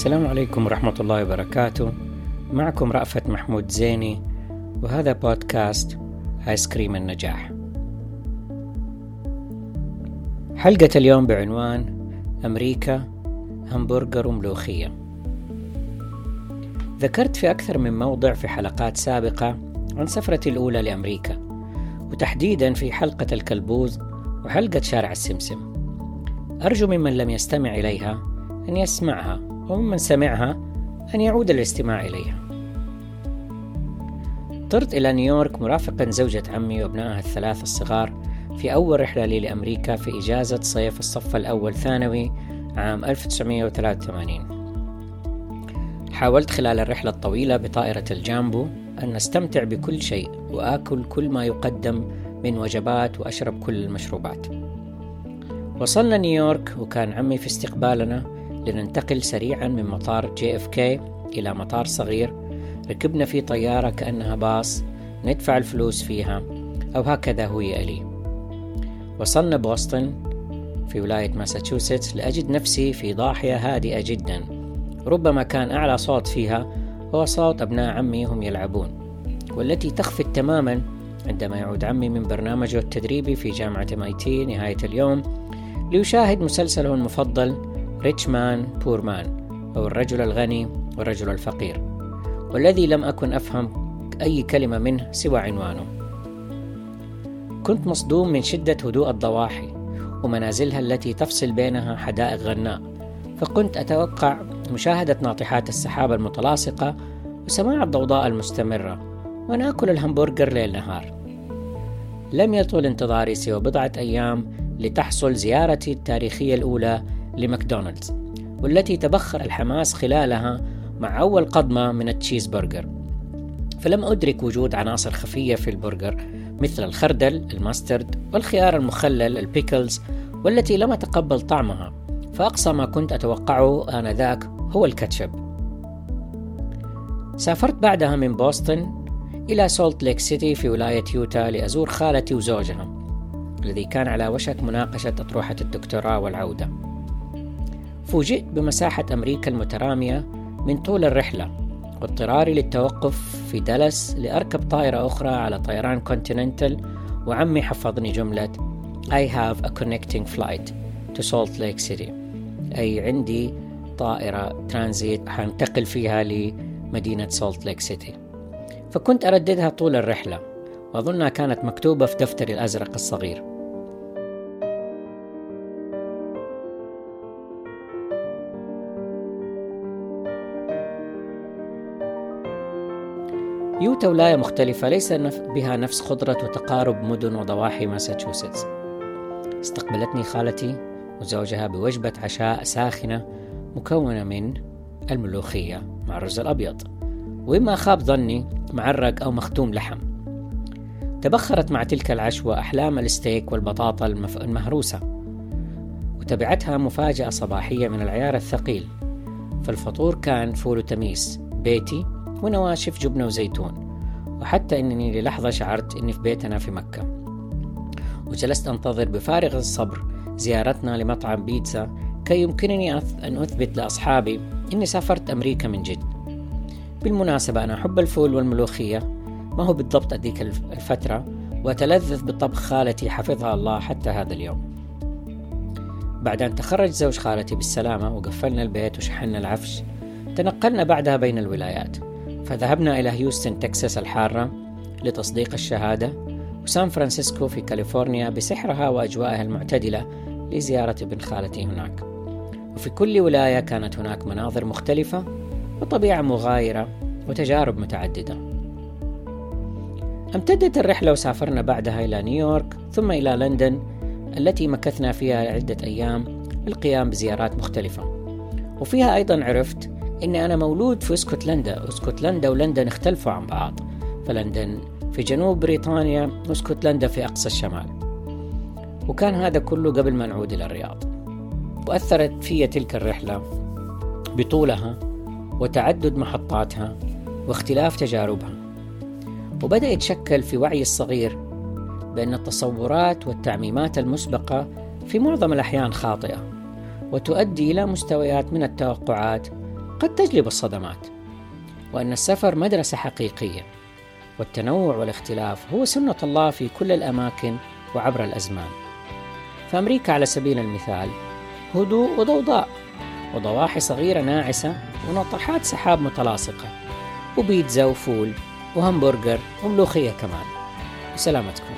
السلام عليكم ورحمة الله وبركاته. معكم رأفت محمود زيني وهذا بودكاست آيس كريم النجاح. حلقة اليوم بعنوان أمريكا همبرجر وملوخية. ذكرت في أكثر من موضع في حلقات سابقة عن سفرتي الأولى لأمريكا وتحديدا في حلقة الكلبوز وحلقة شارع السمسم. أرجو ممن لم يستمع إليها أن يسمعها. وممن سمعها أن يعود الاستماع إليها. طرت إلى نيويورك مرافقا زوجة عمي وأبنائها الثلاث الصغار في أول رحلة لي لأمريكا في إجازة صيف الصف الأول ثانوي عام 1983 حاولت خلال الرحلة الطويلة بطائرة الجامبو أن أستمتع بكل شيء وآكل كل ما يقدم من وجبات وأشرب كل المشروبات. وصلنا نيويورك وكان عمي في استقبالنا لننتقل سريعا من مطار JFK إلى مطار صغير. ركبنا في طيارة كأنها باص. ندفع الفلوس فيها. أو هكذا هيئ لي وصلنا بوسطن في ولاية ماساتشوستس لأجد نفسي في ضاحية هادئة جدا. ربما كان أعلى صوت فيها. هو صوت أبناء عمي هم يلعبون. والتي تخفت تماما عندما يعود عمي من برنامجه التدريبي في جامعة MIT نهاية اليوم. ليشاهد مسلسله المفضل Rich Man Poor Man أو الرجل الغني والرجل الفقير. والذي لم أكن أفهم أي كلمة منه سوى عنوانه. كنت مصدوم من شدة هدوء الضواحي ومنازلها التي تفصل بينها حدائق غناء. فكنت أتوقع مشاهدة ناطحات السحاب المتلاصقة وسماع الضوضاء المستمرة وناكل الهمبرجر ليل نهار. لم يطول انتظاري سوى بضعة أيام لتحصل زيارتي التاريخية الأولى لماكدونالدز والتي تبخر الحماس خلالها مع أول قضمة من التشيز برجر. فلم أدرك وجود عناصر خفية في البرجر مثل الخردل ال mustard والخيار المخلل ال pickles والتي لم أتقبل طعمها. فأقصى ما كنت أتوقعه آنذاك هو الكاتشب. سافرت بعدها من بوسطن إلى سولت ليك سيتي في ولاية يوتا لأزور خالتي وزوجها الذي كان على وشك مناقشة أطروحة الدكتوراه والعودة. فوجئت بمساحة أمريكا المترامية من طول الرحلة واضطراري للتوقف في دالاس لأركب طائرة أخرى على طيران Continental وعمي حفظني جملة I have a connecting flight to Salt Lake City. أي عندي طائرة ترانزيت حنتقل فيها لمدينة سولت ليك سيتي فكنت أرددها طول الرحلة وأظنها كانت مكتوبة في دفتري الأزرق الصغير. يوتا ولاية مختلفة ليس بها نفس خضرة وتقارب مدن وضواحي ماساتشوستس. استقبلتني خالتي وزوجها بوجبة عشاء ساخنة مكونة من الملوخية مع الرز الأبيض وإن ما خاب ظني معرق أو مختوم لحم. تبخرت مع تلك العشوة أحلام الستيك والبطاطا المهروسة وتبعتها مفاجأة صباحية من العيار الثقيل. فالفطور كان فول تميس بيتي ونواشف جبنة وزيتون. وحتى أنني للحظة شعرت أني في بيتنا في مكة. وجلست أنتظر بفارغ الصبر زيارتنا لمطعم بيتزا كي يمكنني أن أثبت لأصحابي أني سافرت أمريكا من جد. بالمناسبة أنا أحب الفول والملوخية. ما هو بالضبط هذيك الفترة؟ وأتلذذ بطبخ خالتي حفظها الله حتى هذا اليوم. بعد أن تخرج زوج خالتي بالسلامة وقفلنا البيت وشحنا العفش تنقلنا بعدها بين الولايات. فذهبنا إلى هيوستن تكساس الحارة لتصديق الشهادة وسان فرانسيسكو في كاليفورنيا بسحرها وأجوائها المعتدلة لزيارة ابن خالتي هناك. وفي كل ولاية كانت هناك مناظر مختلفة وطبيعة مغايرة وتجارب متعددة. امتدت الرحلة وسافرنا بعدها إلى نيويورك ثم إلى لندن التي مكثنا فيها عدة أيام للقيام بزيارات مختلفة. وفيها أيضا عرفت إني أنا مولود في اسكتلندا. واسكتلندا ولندن اختلفوا عن بعض. فلندن في جنوب بريطانيا واسكتلندا في أقصى الشمال. وكان هذا كله قبل ما نعود إلى الرياض. وأثرت في تلك الرحلة بطولها وتعدد محطاتها واختلاف تجاربها. وبدأ يتشكل في وعي الصغير بأن التصورات والتعميمات المسبقة في معظم الأحيان خاطئة وتؤدي إلى مستويات من التوقعات قد تجلب الصدمات وأن السفر مدرسة حقيقية والتنوع والاختلاف هو سنة الله في كل الأماكن وعبر الأزمان. فأمريكا على سبيل المثال هدوء وضوضاء وضواحي صغيرة ناعسة وناطحات سحاب متلاصقة وبيتزا وفول وهمبرجر وملوخية كمان. وسلامتكم.